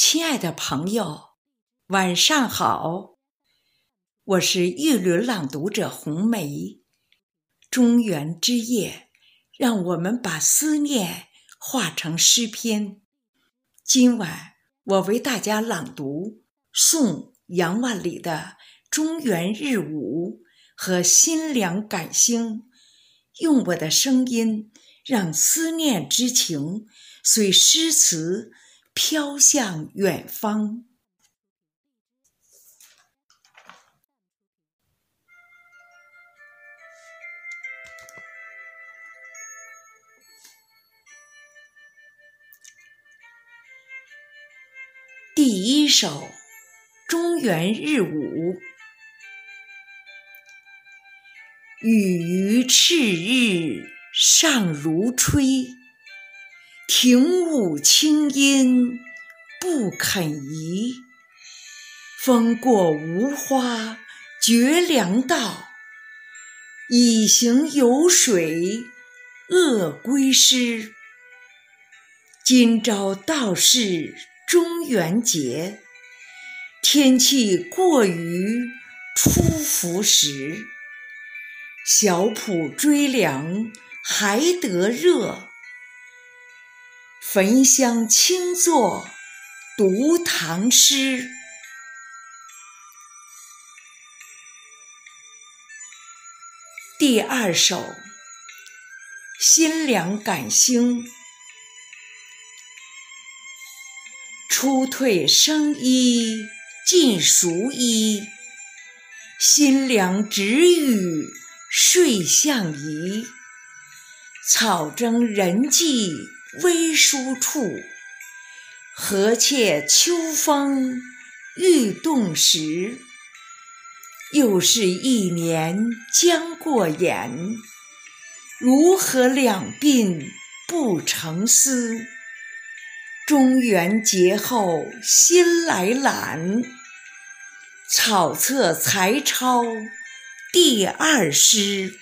亲爱的朋友，晚上好！我是玉轮朗读者红梅。中原之夜，让我们把思念化成诗篇。今晚我为大家朗读宋杨万里的《中原日舞》和《新凉感兴》，用我的声音，让思念之情随诗词。飘向远方。第一首《中原日舞》：雨余赤日尚如吹。庭舞清音不肯移，风过无花绝粮道，已行有水恶归师。今朝道是中元节，天气过于初伏时，小圃追凉还得热。焚香清坐读唐诗。第二首《心凉感兴》：初褪生衣尽熟衣，心凉只与睡相宜。草蒸人迹。微疏处，何怯秋风欲动时？又是一年将过眼，如何两鬓不成丝？中元节后心来懒，草册才抄第二诗。